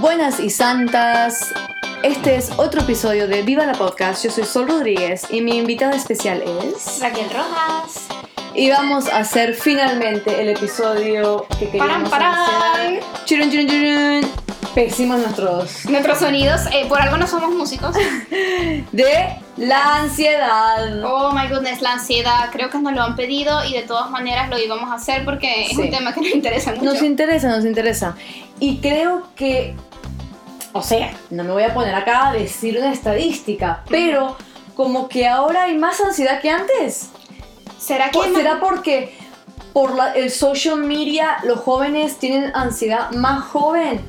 Buenas y santas. Este es otro episodio de Viva la Podcast. Yo soy Sol Rodríguez y mi invitada especial es Raquel Rojas. Y vamos a hacer finalmente el episodio que queríamos Paran, paran. hacer. Chirun, chirun, chirun. Pésimos nuestros Nuestros sonidos, eh, por algo no somos músicos. de la ansiedad. Oh my goodness, la ansiedad. Creo que nos lo han pedido y de todas maneras lo íbamos a hacer porque es Sí. un tema que nos interesa mucho. Nos interesa, nos interesa. Y creo que, o sea, no me voy a poner acá a decir una estadística, pero como que ahora hay más ansiedad que antes. ¿Será que Pues, ¿Será porque por la- el social media los jóvenes tienen ansiedad más joven?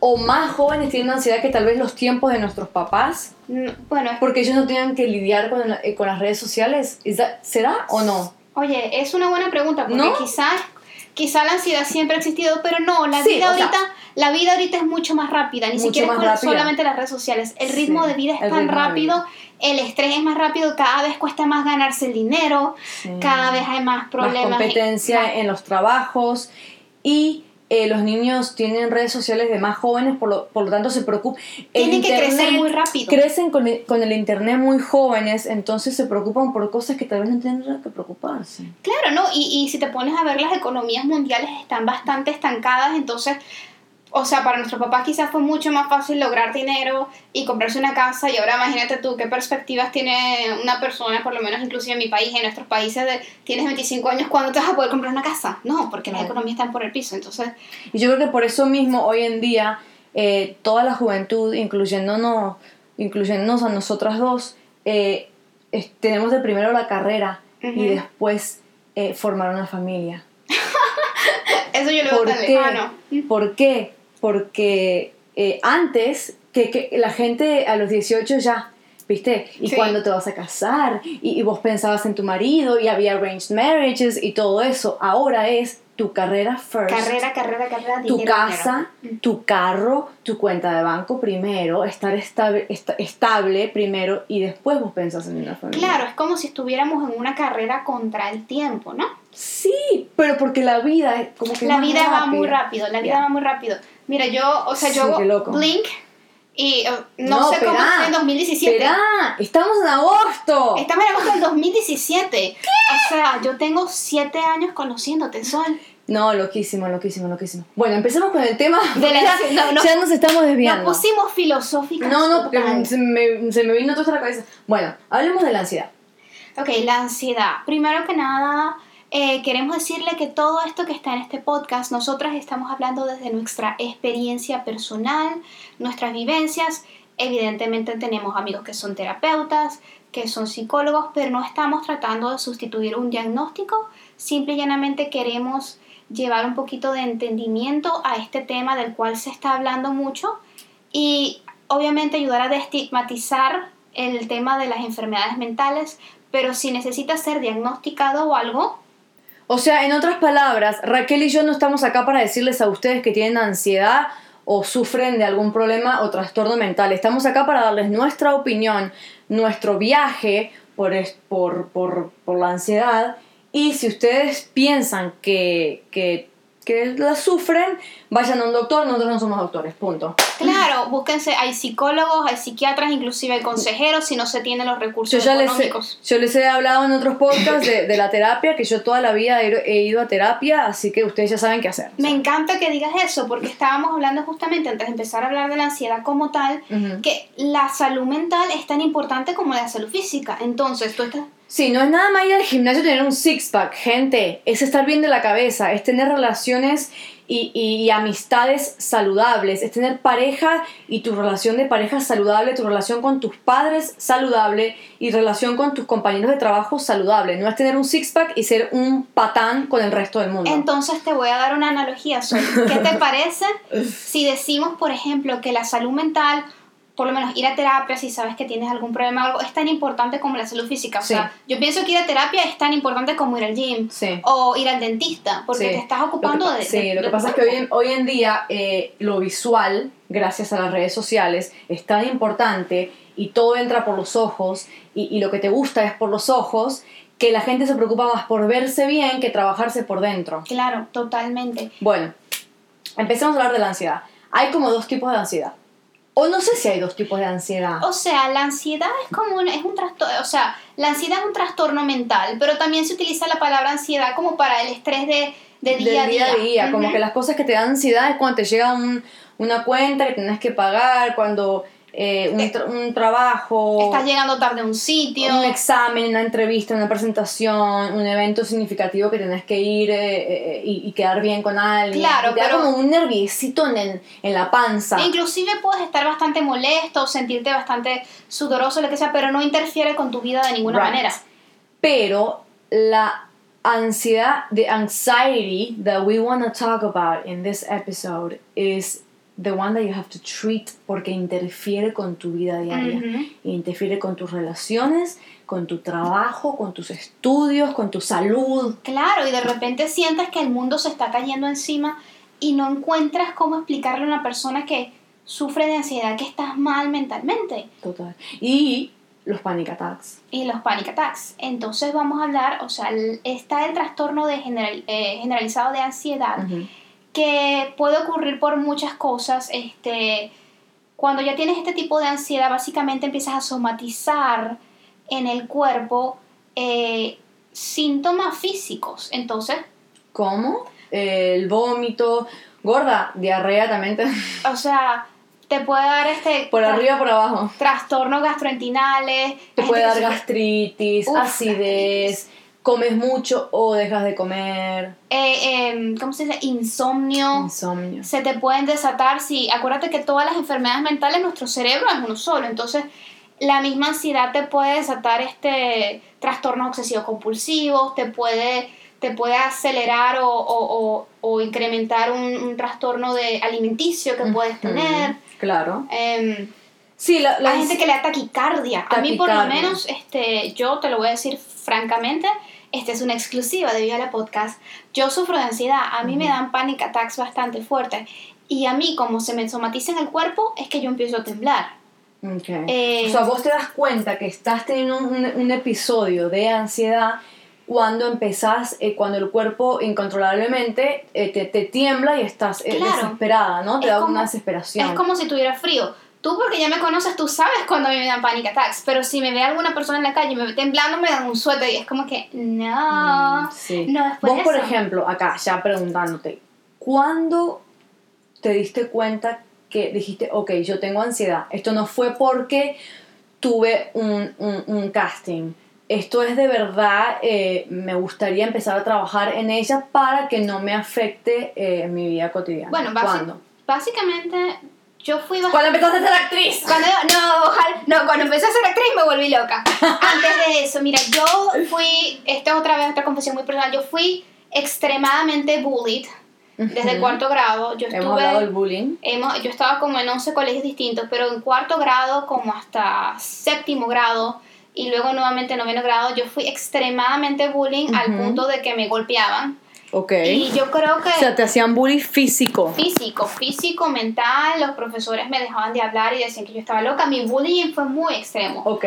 ¿O más jóvenes tienen ansiedad que tal vez los tiempos de nuestros papás? Mm, Bueno, Porque ellos no tienen que lidiar con, la- eh, con las redes sociales. That- ¿Será o no? oye, es una buena pregunta porque ¿No? quizás quizá la ansiedad siempre ha existido, pero no, la Sí, vida sea- ahorita la vida ahorita es mucho más rápida, ni Mucho siquiera es con solamente las redes sociales. El ritmo Sí, de vida es tan ritmo rápido, el estrés es más rápido, cada vez cuesta más ganarse el dinero, cada vez hay más problemas. más competencia más- en los trabajos y eh, los niños tienen redes sociales de más jóvenes, por lo, por lo tanto se preocupan. Tienen que crecer internet- muy rápido. Crecen con el, con el internet muy jóvenes, entonces se preocupan por cosas que tal vez no tendrían que preocuparse. Claro, ¿no? Y, y si te pones a ver, las economías mundiales están bastante estancadas, entonces, o sea, para nuestros papás quizás fue mucho más fácil lograr dinero y comprarse una casa, y ahora imagínate tú qué perspectivas tiene una persona, por lo menos inclusive en mi país, en nuestros países, de tienes 25 años, ¿cuándo te vas a poder comprar una casa? No, porque las economías están por el piso, entonces, Y yo creo que por eso mismo hoy en día eh, toda la juventud, incluyéndonos, incluyéndonos a nosotras dos, eh, es- tenemos de primero la carrera y después eh, formar una familia. eso yo lo veo ¿Por tan lejano. ¿Por qué? Porque eh, antes que, que la gente a los 18 ya, ¿viste? ¿Y Sí. cuándo te vas a casar? Y, y vos pensabas en tu marido y había arranged marriages y todo eso. Ahora es tu carrera first. Carrera, carrera, carrera, tu dinero, casa, dinero. tu carro, tu cuenta de banco primero, estar estable, esta- estable primero y después vos pensás en una familia. Claro, es como si estuviéramos en una carrera contra el tiempo, ¿no? Sí, pero porque la vida es como que la vida va muy rápida. rápido, la vida va muy rápido. Mira, yo, o sea, yo hago qué. Blink y eh, no, sé cómo espera, fue en 2017. espera, estamos en agosto. Estamos en agosto del 2017. O sea, yo tengo siete años conociéndote, Sol. No, loquísimo, loquísimo, loquísimo. Bueno, empecemos con el tema. De la- no, no. ya nos estamos desviando. Nos pusimos filosóficas. no, no, porque se me, se me vino todo a la cabeza. Bueno, hablemos de la ansiedad. Ok, la ansiedad. Primero que nada, eh, queremos decirle que todo esto que está en este podcast, nosotras estamos hablando desde nuestra experiencia personal, nuestras vivencias. Evidentemente tenemos amigos que son terapeutas, que son psicólogos, pero no estamos tratando de sustituir un diagnóstico. Simple y llanamente queremos llevar un poquito de entendimiento a este tema del cual se está hablando mucho y obviamente ayudar a destigmatizar el tema de las enfermedades mentales, pero si necesita ser diagnosticado o algo, O sea, en otras palabras, Raquel y yo no estamos acá para decirles a ustedes que tienen ansiedad o sufren de algún problema o trastorno mental. Estamos acá para darles nuestra opinión, nuestro viaje por, por, por, por la ansiedad. Y si ustedes piensan que, que, que la sufren, vayan a un doctor. Nosotros no somos doctores, punto. claro, búsquense, hay psicólogos, hay psiquiatras, inclusive hay consejeros si no se tienen los Yo recursos les, he, económicos. yo les he hablado en otros podcasts de, de la terapia, que yo toda la vida he, he ido a terapia, así que ustedes ya saben qué hacer. Me encanta que digas eso, porque estábamos hablando justamente antes de empezar a hablar de la ansiedad como tal, que la salud mental es tan importante como la salud física. Entonces, tú estás... Sí, no es nada más ir al gimnasio tener un six-pack, gente. Es estar bien de la cabeza, es tener relaciones y, y- y amistades saludables, es tener pareja y tu relación de pareja saludable, tu relación con tus padres saludable y relación con tus compañeros de trabajo saludable. No es tener un six-pack y ser un patán con el resto del mundo. Entonces te voy a dar una analogía, Sol. ¿Qué te parece si decimos, por ejemplo, que la salud mental, por lo menos ir a terapia si sabes que tienes algún problema o algo, es tan importante como la salud física? O Sí. sea, yo pienso que ir a terapia es tan importante como ir al gym Sí. o ir al dentista, porque Sí. te estás Lo que ocupando pa- de... Sí, de- lo que pasa es que hoy en, hoy en día eh, lo visual, gracias a las redes sociales, es tan importante y todo entra por los ojos y, y lo que te gusta es por los ojos, que la gente se preocupa más por verse bien que trabajarse por dentro. Claro, totalmente. Bueno, empecemos a hablar de la ansiedad. hay como dos tipos de ansiedad. O no sé si hay dos tipos de ansiedad. O sea, la ansiedad es como un, es un trastorno, o sea, la ansiedad es un trastorno mental, pero también se utiliza la palabra ansiedad como para el estrés de, de día, día a día. Como Ujú. que las cosas que te dan ansiedad es cuando te llega un- una cuenta que tienes que pagar, cuando eh, un, tra- un trabajo, Estás llegando tarde a un sitio. un examen, una entrevista, una presentación, un evento significativo que tenés que ir eh, eh, y, y quedar bien con alguien. Claro, Y te da pero- como un nerviecito en, el- en la panza. E Inclusive puedes estar bastante molesto, sentirte bastante sudoroso, lo que sea, pero no interfiere con tu vida de ninguna Right. manera. Pero la ansiedad, the anxiety that we want to talk about in this episode is the one that you have to treat porque interfiere con tu vida diaria, Ujú. interfiere con tus relaciones, con tu trabajo, con tus estudios, con tu salud. Claro, y de repente sientes que el mundo se está cayendo encima y no encuentras cómo explicarle a una persona que sufre de ansiedad que estás mal mentalmente. Total. Y los panic attacks. y los panic attacks. Entonces vamos a hablar, o sea, está el trastorno de general- eh, generalizado de ansiedad Ujú. Que puede ocurrir por muchas cosas. Este, cuando ya tienes este tipo de ansiedad, básicamente empiezas a somatizar en el cuerpo eh, síntomas físicos. Entonces, ¿Cómo? El vómito, gorda, diarrea también te- o sea, te puede dar este por arriba por abajo. trastornos gastrointestinales. Te puede dar se- gastritis, Uf, acidez, comes mucho o dejas de comer, eh, em, ¿Cómo se dice? Insomnio. insomnio. se te pueden desatar si acuérdate que todas las enfermedades mentales nuestro cerebro es uno solo entonces la misma ansiedad te puede desatar este trastornos obsesivos compulsivos te puede te puede acelerar o, o- o- o incrementar un, un trastorno de alimenticio que puedes tener Claro. Em, Sí, la, la hay gente que le da taquicardia a mí por lo menos este yo te lo voy a decir francamente esta es una exclusiva de Viola Podcast. Yo sufro de ansiedad, a mí me dan panic attacks bastante fuertes. Y a mí, como se me somatiza en el cuerpo, es que yo empiezo a temblar. Ok. Eh, o sea, vos te das cuenta que estás teniendo un, un episodio de ansiedad cuando empezás, eh, cuando el cuerpo incontrolablemente eh, te, te tiembla y estás eh, Claro. desesperada, ¿no? Te Es da como- una desesperación. Es como si tuviera frío. Tú, porque ya me conoces, tú sabes cuando a mí me dan panic attacks. Pero si me ve alguna persona en la calle y me ve temblando, me dan un suéter y es como que, no. Mm, sí. No, después Vos, de por eso. ejemplo, acá ya preguntándote, ¿cuándo te diste cuenta que dijiste, ok, yo tengo ansiedad? Esto no fue porque tuve un, un- un casting. Esto es de verdad, eh, me gustaría empezar a trabajar en ella para que no me afecte eh, mi vida cotidiana. Bueno, ¿Cuándo? básicamente, yo fui bastante. Cuando empezaste a ser actriz. Cuando, no, ojalá, no, cuando empecé a ser actriz me volví loca. Antes de eso, mira, yo fui, esta es otra vez otra confesión muy personal, yo fui extremadamente bullied desde cuarto grado. Yo Hemos hablado del estuve, bullying. hemos, yo estaba como en 11 colegios distintos, pero en cuarto grado como hasta séptimo grado y luego nuevamente noveno grado, yo fui extremadamente bullying al Ujú. punto de que me golpeaban. Ok. Y yo creo que O sea, te hacían bullying físico. físico, físico, mental, los profesores me dejaban de hablar y decían que yo estaba loca. Mi bullying fue muy extremo. Ok.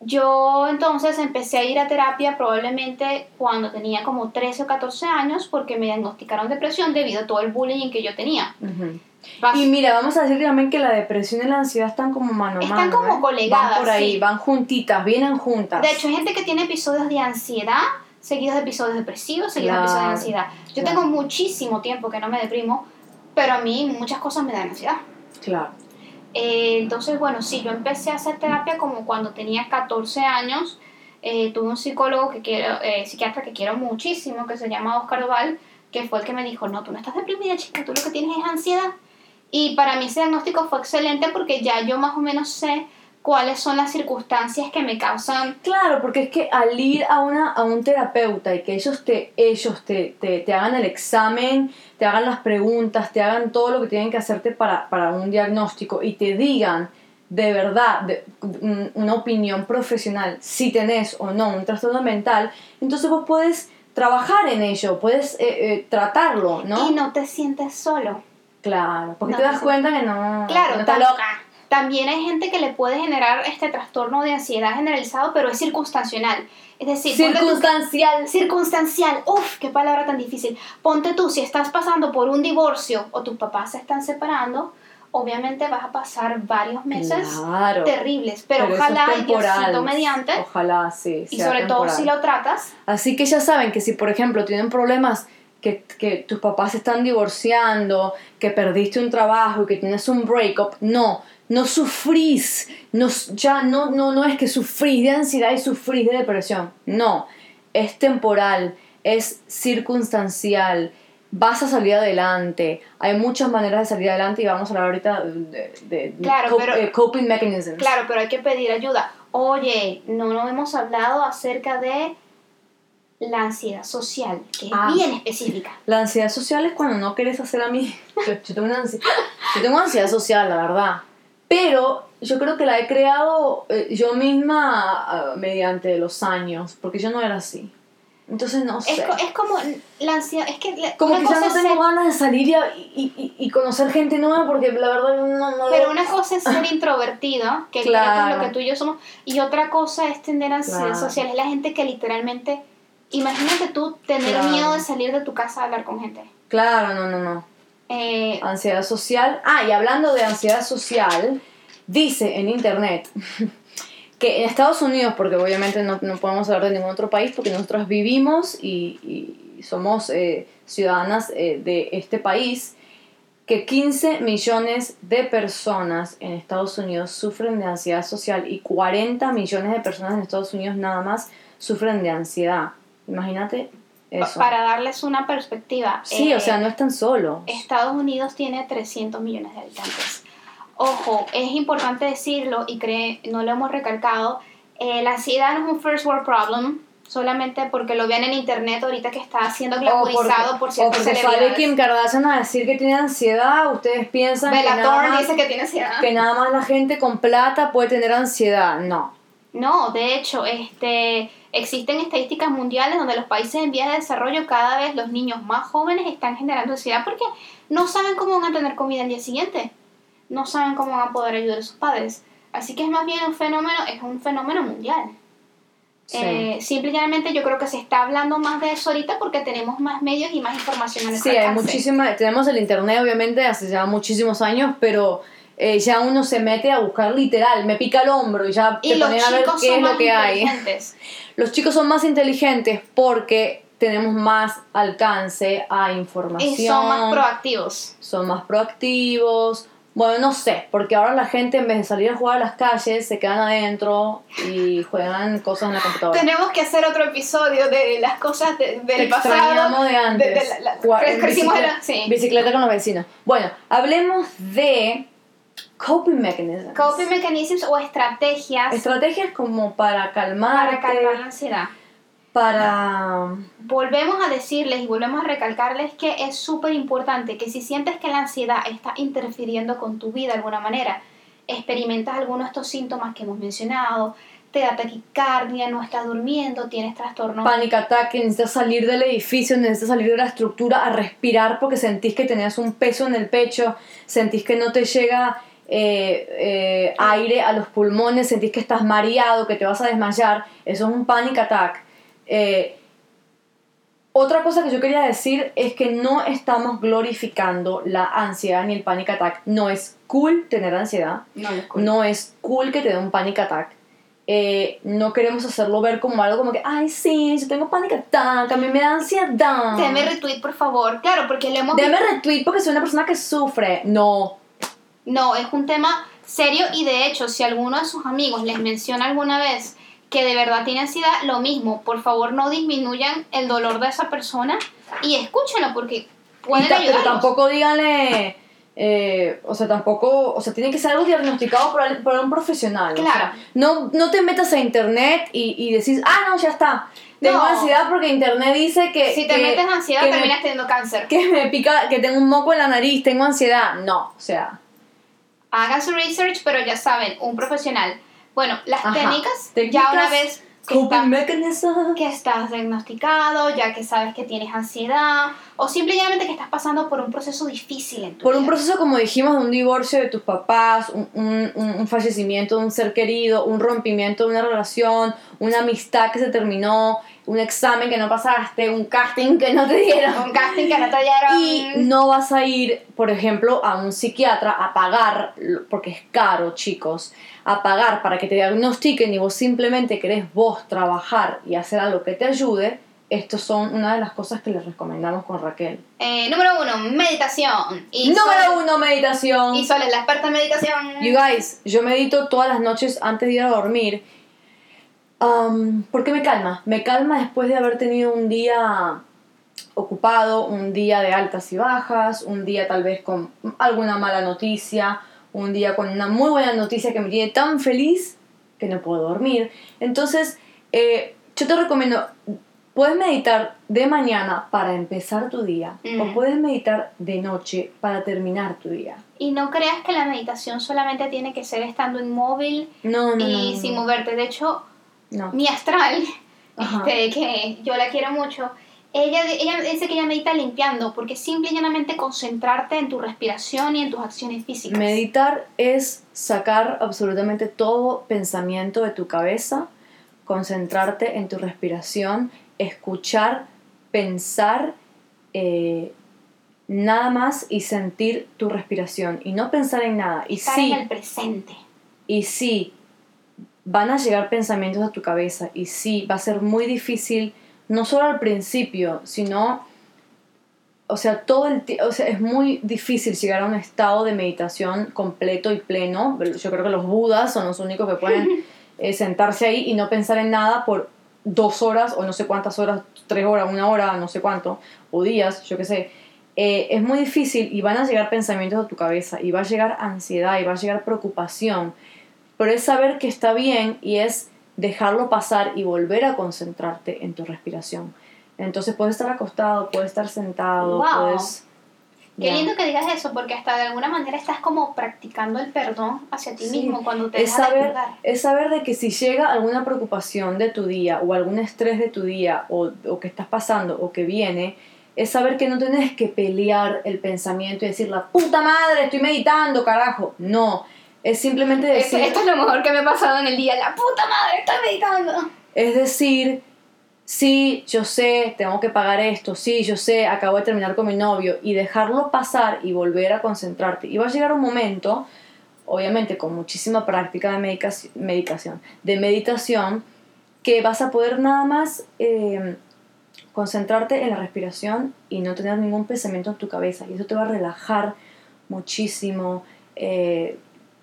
Yo entonces empecé a ir a terapia probablemente cuando tenía como 13 o 14 años porque me diagnosticaron depresión debido a todo el bullying que yo tenía. Ujú. Bas- Y mira, vamos a decir también que la depresión y la ansiedad están como mano a Están mano. como ¿eh? colegadas, Van por ahí, sí. van juntitas, vienen juntas. de hecho, hay gente que tiene episodios de ansiedad seguidos de episodios depresivos, seguidos de episodios de ansiedad. Yo claro. tengo muchísimo tiempo que no me deprimo, pero a mí muchas cosas me dan ansiedad. Claro. Eh, entonces, bueno, sí, yo empecé a hacer terapia como cuando tenía 14 años. Eh, tuve un psicólogo que quiero, eh, psiquiatra que quiero muchísimo, que se llama Oscar Oval, que fue el que me dijo, no, tú no estás deprimida, chica, tú lo que tienes es ansiedad. Y para mí ese diagnóstico fue excelente porque ya yo más o menos sé cuáles son las circunstancias que me causan Claro, porque es que al ir a, una, a un terapeuta y que ellos, te, ellos te, te, te hagan el examen, te hagan las preguntas, te hagan todo lo que tienen que hacerte para, para un diagnóstico y te digan de verdad de- una opinión profesional si tenés o no un trastorno mental, entonces vos puedes trabajar en ello, puedes eh, eh, tratarlo, ¿no? y no te sientes solo. Claro, porque No, te das cuenta que no, Claro, no estás tam- loca. También hay gente que le puede generar este trastorno de ansiedad generalizado, pero es circunstancial. Es decir, tú- Circunstancial. circunstancial. Uf, qué palabra tan difícil. Ponte tú, si estás pasando por un divorcio o tus papás se están separando, obviamente vas a pasar varios meses Claro. terribles, pero, es ojalá y. Diosito mediante, Ojalá, sí. y sobre todo si lo tratas, Así que ya saben que si, por ejemplo, tienen problemas, que, que tus papás se están divorciando, que perdiste un trabajo y que tienes un breakup, no, no sufrís. No, ya no, no, no es que sufrís de ansiedad y sufrís de depresión. No, es temporal, es circunstancial. Vas a salir adelante. Hay muchas maneras de salir adelante y vamos a hablar ahorita de, de- Claro, pero- coping mechanisms. claro, pero hay que pedir ayuda. Oye, no nos hemos hablado acerca de la ansiedad social, que es Ah. bien específica. La ansiedad social es cuando no quieres hacer a mí. Yo, yo tengo una ansi- yo tengo ansiedad social, la verdad. Pero yo creo que la he creado eh, yo misma ah, mediante los años, porque yo no era así. Entonces no sé. Es, co- es como la ansiedad, es que la- como que ya no tengo ser- ganas de salir y, y, y- conocer gente nueva, porque la verdad no, no Pero una cosa es ser introvertido, que que es Claro. lo que tú y yo somos, y otra cosa es tener ansiedad Claro. social. Es la gente que literalmente, imagínate tú tener Claro. miedo de salir de tu casa a hablar con gente. Claro, no, no, no. Eh, Ansiedad social. Ah, y hablando de ansiedad social, dice en internet que en Estados Unidos, porque obviamente no, no podemos hablar de ningún otro país, porque nosotros vivimos y, somos eh, ciudadanas eh, de este país, que 15 millones de personas en Estados Unidos sufren de ansiedad social y 40 millones de personas en Estados Unidos nada más sufren de ansiedad. Imagínate eso. para darles una perspectiva, Sí, eh, o sea, no están solos. Estados Unidos tiene 300 millones de habitantes. Ojo, es importante decirlo y cree, no lo hemos recalcado, eh, la ansiedad no es un first world problem, solamente porque lo vean en internet ahorita que está siendo O glamorizado por o ciertas porque sale. Kim Kardashian a decir que tiene ansiedad, ustedes piensan que nada, más, dice que tiene ansiedad. que nada más la gente con plata puede tener ansiedad. No. No, de hecho, este, existen estadísticas mundiales donde los países en vías de desarrollo cada vez los niños más jóvenes están generando ansiedad porque no saben cómo van a tener comida el día siguiente, no saben cómo van a poder ayudar a sus padres. Así que es más bien un fenómeno, es un fenómeno mundial. Sí. Eh, simple y llanamente yo creo que se está hablando más de eso ahorita porque tenemos más medios y más información nuestro Sí, hay muchísima, tenemos el internet obviamente hace ya muchísimos años, pero eh, ya uno se mete a buscar literal, me pica el hombro y ya Y te ponen a ver qué es lo que hay. Los chicos son más inteligentes porque tenemos más alcance a información. Y son más proactivos. son más proactivos. Bueno, no sé, porque ahora la gente en vez de salir a jugar a las calles se quedan adentro y juegan cosas en la computadora. Tenemos que hacer otro episodio de las cosas de- Te del pasado. extrañamos de antes. de la- la- cre- crecimos bicicleta, la- sí. bicicleta con los vecinos. Bueno, hablemos de coping mechanisms. Coping mechanisms o estrategias Estrategias como para calmarte, para calmar la ansiedad. para... Volvemos a decirles y volvemos a recalcarles que es súper importante que si sientes que la ansiedad está interfiriendo con tu vida de alguna manera, experimentas algunos de estos síntomas que hemos mencionado, te da taquicardia, no estás durmiendo, tienes trastorno Panic attack, que necesitas salir del edificio, necesitas salir de la estructura a respirar porque sentís que tenías un peso en el pecho, sentís que no te llega eh, eh, aire a los pulmones, sentís que estás mareado, que te vas a desmayar, eso es un panic attack. Eh, otra cosa que yo quería decir es que no estamos glorificando la ansiedad ni el panic attack. No es cool tener ansiedad. No, no es cool. No es cool que te dé un panic attack. Eh, no queremos hacerlo ver como algo como que, ay, sí, yo tengo panic attack, a mí me da ansiedad. Deme retweet, por favor. Claro, porque le hemos Deme retweet porque soy una persona que sufre. No. No, es un tema serio y de hecho, si alguno de sus amigos les menciona alguna vez que de verdad tiene ansiedad, lo mismo, por favor no disminuyan el dolor de esa persona y escúchenlo porque pueden Y ta- pero ayudarlos. tampoco díganle, eh, o sea, tampoco, o sea, tiene que ser algo diagnosticado por, un profesional. o sea, Claro. no, no te metas a internet y, y decís, ah, no, ya está. Tengo No. ansiedad porque internet dice que... Si te que- metes ansiedad, me- terminas teniendo cáncer. que me pica, que tengo un moco en la nariz, tengo ansiedad. No, o sea, Hagan su research, pero ya saben, un profesional. Bueno, las Ajá. técnicas, ya Técnicas una vez Coping mechanism. que estás diagnosticado, ya que sabes que tienes ansiedad, o simplemente que estás pasando por un proceso difícil en tu Por un proceso, como dijimos, de un divorcio de tus papás, un- un- un fallecimiento de un ser querido, un rompimiento de una relación, una amistad que se terminó, un examen que no pasaste, un casting que no te dieron. Un casting que no te dieron. Y no vas a ir, por ejemplo, a un psiquiatra a pagar, porque es caro, chicos, a pagar para que te diagnostiquen y vos simplemente querés vos trabajar y hacer algo que te ayude. Estos son una de las cosas que les recomendamos con Raquel. Eh, número uno, meditación. Y Número Sol- uno, meditación. Y Sol es la experta en meditación. You guys, yo medito todas las noches antes de ir a dormir. Um, porque me calma. Me calma después de haber tenido un día ocupado, un día de altas y bajas, un día tal vez con alguna mala noticia, un día con una muy buena noticia que me tiene tan feliz que no puedo dormir. Entonces, eh, yo te recomiendo, puedes meditar de mañana para empezar tu día Mm. o puedes meditar de noche para terminar tu día. Y no creas que la meditación solamente tiene que ser estando inmóvil No, no, no, y no, sin moverte. De hecho, No. mi astral, este, que yo la quiero mucho, ella, ella dice que ella medita limpiando, porque simple y llanamente concentrarte en tu respiración y en tus acciones físicas. Meditar es sacar absolutamente todo pensamiento de tu cabeza, concentrarte en tu respiración, escuchar, pensar, eh, nada más y sentir tu respiración y no pensar en nada. Y Estar sí, en el presente. y sí, van a llegar pensamientos a tu cabeza y sí, va a ser muy difícil, no solo al principio, sino, o sea, todo el o sea, es muy difícil llegar a un estado de meditación completo y pleno. Yo creo que los budas son los únicos que pueden eh, sentarse ahí y no pensar en nada por dos horas o no sé cuántas horas, tres horas, una hora, no sé cuánto, o días, yo qué sé. Eh, es muy difícil y van a llegar pensamientos a tu cabeza y va a llegar ansiedad y va a llegar preocupación pero es saber que está bien y es dejarlo pasar y volver a concentrarte en tu respiración. Entonces puedes estar acostado, puedes estar sentado, Wow. puedes... Qué lindo que digas eso, porque hasta de alguna manera estás como practicando el perdón hacia ti Sí. mismo cuando te Es dejas de saber, es saber de que si llega alguna preocupación de tu día o algún estrés de tu día o, o que estás pasando o que viene, es saber que no tienes que pelear el pensamiento y decir, la puta madre, estoy meditando, carajo. No, es simplemente Esto, decir... esto es lo mejor que me ha pasado en el día. La puta madre, estoy meditando. Es decir, sí, yo sé, tengo que pagar esto, sí, yo sé, acabo de terminar con mi novio y dejarlo pasar y volver a concentrarte. Y va a llegar un momento, obviamente con muchísima práctica de medicaci- medicación, de meditación, que vas a poder nada más eh, concentrarte en la respiración y no tener ningún pensamiento en tu cabeza. Y eso te va a relajar muchísimo, eh,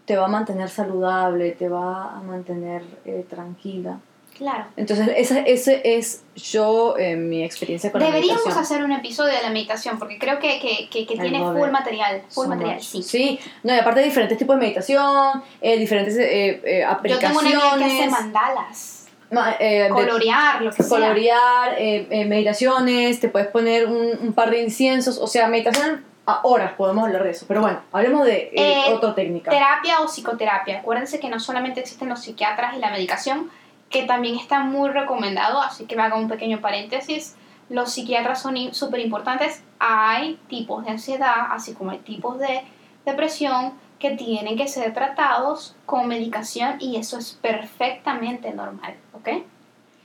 te va a mantener saludable, te va a mantener eh, tranquila. Claro. Entonces, esa, ese es yo, eh, mi experiencia con Deberíamos la meditación. hacer un episodio de la meditación porque creo que, que, que, tiene full material. Full So material, much. sí. Sí, no, y aparte de diferentes tipos de meditación, eh, diferentes eh, eh, Yo aplicaciones. tengo una amiga que hace mandalas, ma- eh, de- colorear, lo que sea. colorear, eh, eh, meditaciones, te puedes poner un, un par de inciensos, o sea, meditación a horas podemos hablar de eso, pero bueno, hablemos de eh, Eh, otra técnica. Terapia o psicoterapia. Acuérdense que no solamente existen los psiquiatras y la medicación, que también está muy recomendado, así que me hago un pequeño paréntesis. Los psiquiatras son súper importantes. Hay tipos de ansiedad, así como hay tipos de depresión que tienen que ser tratados con medicación y eso es perfectamente normal, ¿ok?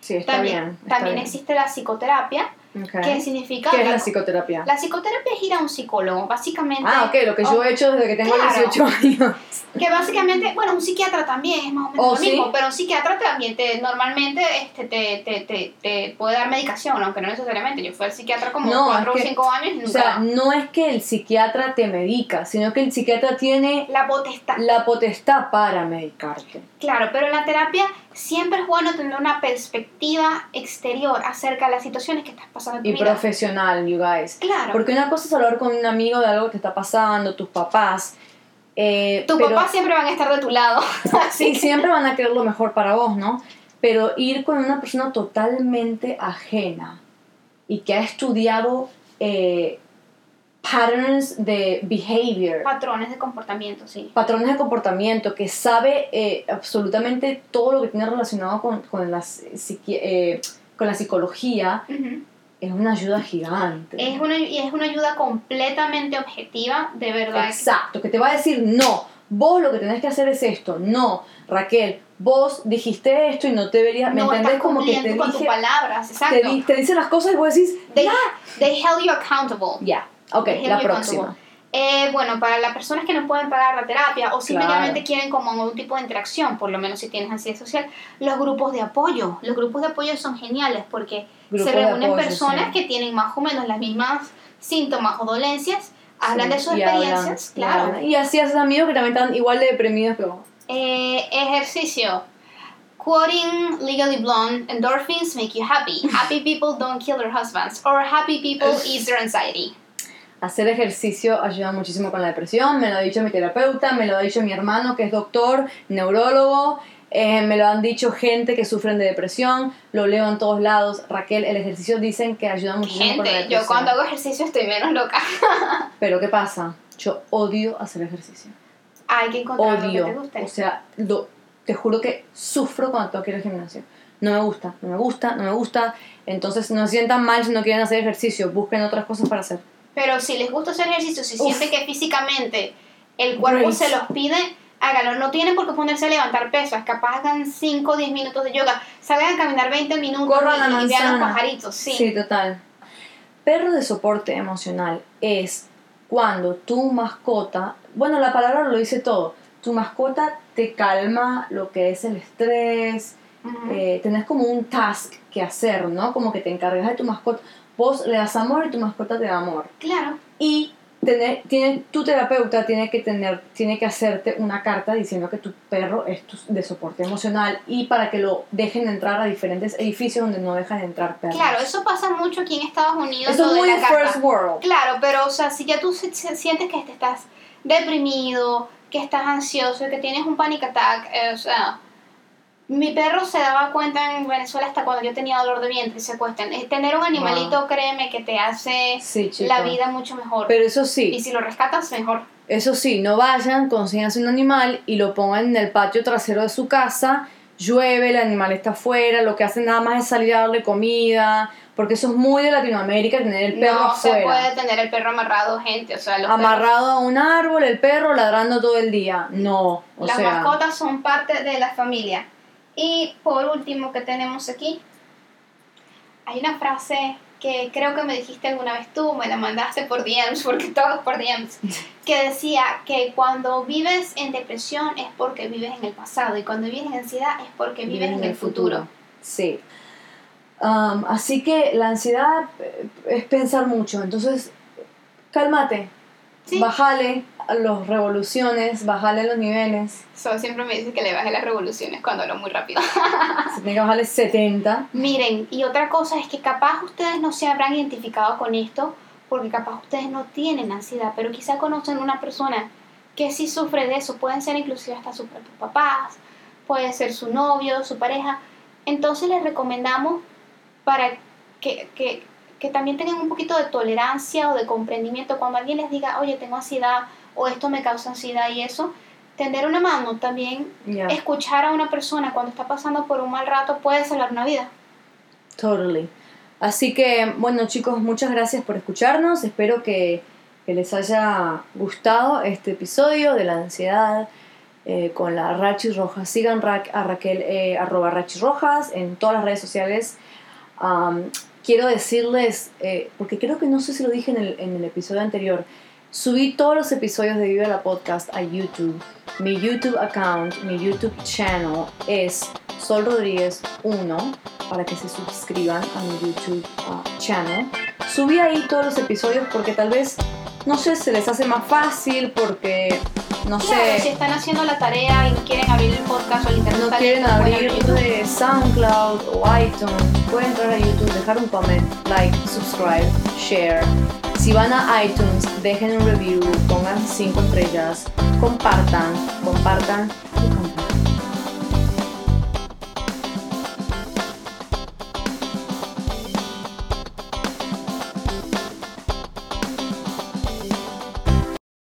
Sí, está también bien. está también bien. existe la psicoterapia, Ok. que significa... ¿Qué es la- la psicoterapia? la psicoterapia es ir a un psicólogo, básicamente. Ah, ok, lo que yo Oh, he hecho desde que tengo claro. 18 años. Que básicamente, bueno, un psiquiatra también es más o menos Oh, lo ¿sí? mismo, pero un psiquiatra también te, normalmente este, te, te, te, te puede dar medicación, aunque no necesariamente. Yo fui al psiquiatra como No, 4 o es que- 5 años y nunca. O sea, no es que el psiquiatra te medica, sino que el psiquiatra tiene la potestad. la potestad para medicarte. Claro, pero la terapia siempre es bueno tener una perspectiva exterior acerca de las situaciones que estás pasando en tu Y vida. profesional, you guys. Claro. Porque una cosa es hablar con un amigo de algo que te está pasando, tus papás. Eh, Tus papás siempre van a estar de tu lado. Sí, siempre van a querer lo mejor para vos, ¿no? Pero ir con una persona totalmente ajena y que ha estudiado eh, patterns de behavior, Patrones de comportamiento, sí. patrones de comportamiento, que sabe eh, absolutamente todo lo que tiene relacionado con, con, las psiqui- eh, con la psicología, Ujú. es una ayuda gigante. Es una, y es una ayuda completamente objetiva, de verdad. Exacto, que te va a decir, no, vos lo que tenés que hacer es esto, no, Raquel, vos dijiste esto y no te deberías, ¿me no entendés? estás Como que te con tus dije, palabras, te, exacto. di- te dice las cosas y vos decís, They, ya, they held you accountable. ya, ok, la próxima. Eh, bueno, para las personas que no pueden pagar la terapia o simplemente Claro. quieren como algún tipo de interacción, por lo menos si tienes ansiedad social, los grupos de apoyo. Los grupos de apoyo son geniales porque se reúnen apoyo, personas sí. que tienen más o menos las mismas síntomas o dolencias, hablan Sí, de sus experiencias, hablan, claro. hablan. Y así haces amigos que también están igual de deprimidos que vos. Eh, ejercicio. Quoting Legally Blonde, endorphins make you happy. Happy people don't kill their husbands. Or happy people ease their anxiety. Hacer ejercicio ayuda muchísimo con la depresión, me lo ha dicho mi terapeuta, me lo ha dicho mi hermano que es doctor, neurólogo, eh, me lo han dicho gente que sufren de depresión, lo leo en todos lados. Raquel, el ejercicio dicen que ayuda muchísimo con la Gente, depresión. yo cuando hago ejercicio estoy menos loca. Pero ¿qué pasa? Yo odio hacer ejercicio. Hay que encontrar lo que te Odio. guste. O sea, lo- te juro que sufro cuando tengo que ir al gimnasio. No me gusta, no me gusta, no me gusta. Entonces no se sientan mal si no quieren hacer ejercicio. Busquen otras cosas para hacer. Pero si les gusta hacer ejercicio, si Uf. sienten que físicamente el cuerpo se los pide, háganlo. No tienen por qué ponerse a levantar pesas. Capaz hagan 5 o 10 minutos de yoga. Salgan a caminar 20 minutos Corran y, y vean los pajaritos. Sí. Sí, total. Perro de soporte emocional es cuando tu mascota, bueno, la palabra lo dice todo, tu mascota te calma lo que es el estrés, Ujú. eh, tenés como un task que hacer, ¿no? Como que te encargas de tu mascota, vos le das amor y tu mascota te da amor. Claro. Y tener, tiene, tu terapeuta tiene que, tener, tiene que hacerte una carta diciendo que tu perro es tu- de soporte emocional y para que lo dejen entrar a diferentes edificios donde no dejan entrar perros. Claro, eso pasa mucho aquí en Estados Unidos. Eso es muy la de carta. first world. Claro, pero o sea, si ya tú sientes que te estás deprimido, que estás ansioso, que tienes un panic attack, eh, o sea, mi perro se daba cuenta en Venezuela hasta cuando yo tenía dolor de vientre y se acuestan. Tener un animalito, créeme, que te hace Sí, la vida mucho mejor. Pero eso y sí, si lo rescatas, mejor. eso sí, no vayan, consíganse un animal y lo pongan en el patio trasero de su casa, llueve, el animal está afuera, lo que hacen nada más es salir a darle comida, porque eso es muy de Latinoamérica, tener el perro no se afuera. puede tener el perro amarrado, gente. O sea, los Amarrado a un árbol, el perro ladrando todo el día. No, o Las sea, mascotas son parte de la familia. Y por último que tenemos aquí, hay una frase que creo que me dijiste alguna vez tú, me la mandaste por DMs, porque todos por DMs, que decía que cuando vives en depresión es porque vives en el pasado y cuando vives en ansiedad es porque vives en el futuro. Sí. Um, así que la ansiedad es pensar mucho. Entonces, cálmate. Sí. Bájale las revoluciones, bájale los niveles. So, siempre me dice que le baje las revoluciones cuando hablo muy rápido. Se tiene que bajarle 70. Miren, y otra cosa es que capaz ustedes no se habrán identificado con esto, porque capaz ustedes no tienen ansiedad, pero quizá conocen una persona que sí sufre de eso. Pueden ser inclusive hasta sus propios papás, puede ser su novio, su pareja. Entonces les recomendamos para que, que, que también tengan un poquito de tolerancia o de comprendimiento cuando alguien les diga, oye, tengo ansiedad o esto me causa ansiedad y eso, tender una mano también. Yeah, Escuchar a una persona cuando está pasando por un mal rato puede salvar una vida. totally. Así que, bueno, chicos, muchas gracias por escucharnos. Espero que, que les haya gustado este episodio de la ansiedad eh, con la Rachi Rojas. Sigan Ra- a Raquel, eh, arroba Rachi Rojas en todas las redes sociales. Quiero decirles, eh, porque creo que no sé si lo dije en el, en el episodio anterior, subí todos los episodios de Vive la Podcast a YouTube. Mi YouTube account, mi YouTube channel es Sol Rodríguez 1 para que se suscriban a mi YouTube ah, channel. Subí ahí todos los episodios porque tal vez, no sé, se les hace más fácil porque, no Claro, sé, si están haciendo la tarea y no quieren abrir el podcast o el internet, no quieren abrir de SoundCloud o iTunes, pueden entrar a YouTube, dejar un comment, like, subscribe, share. Si van a iTunes, dejen un review, pongan 5 estrellas, compartan, compartan y compartan.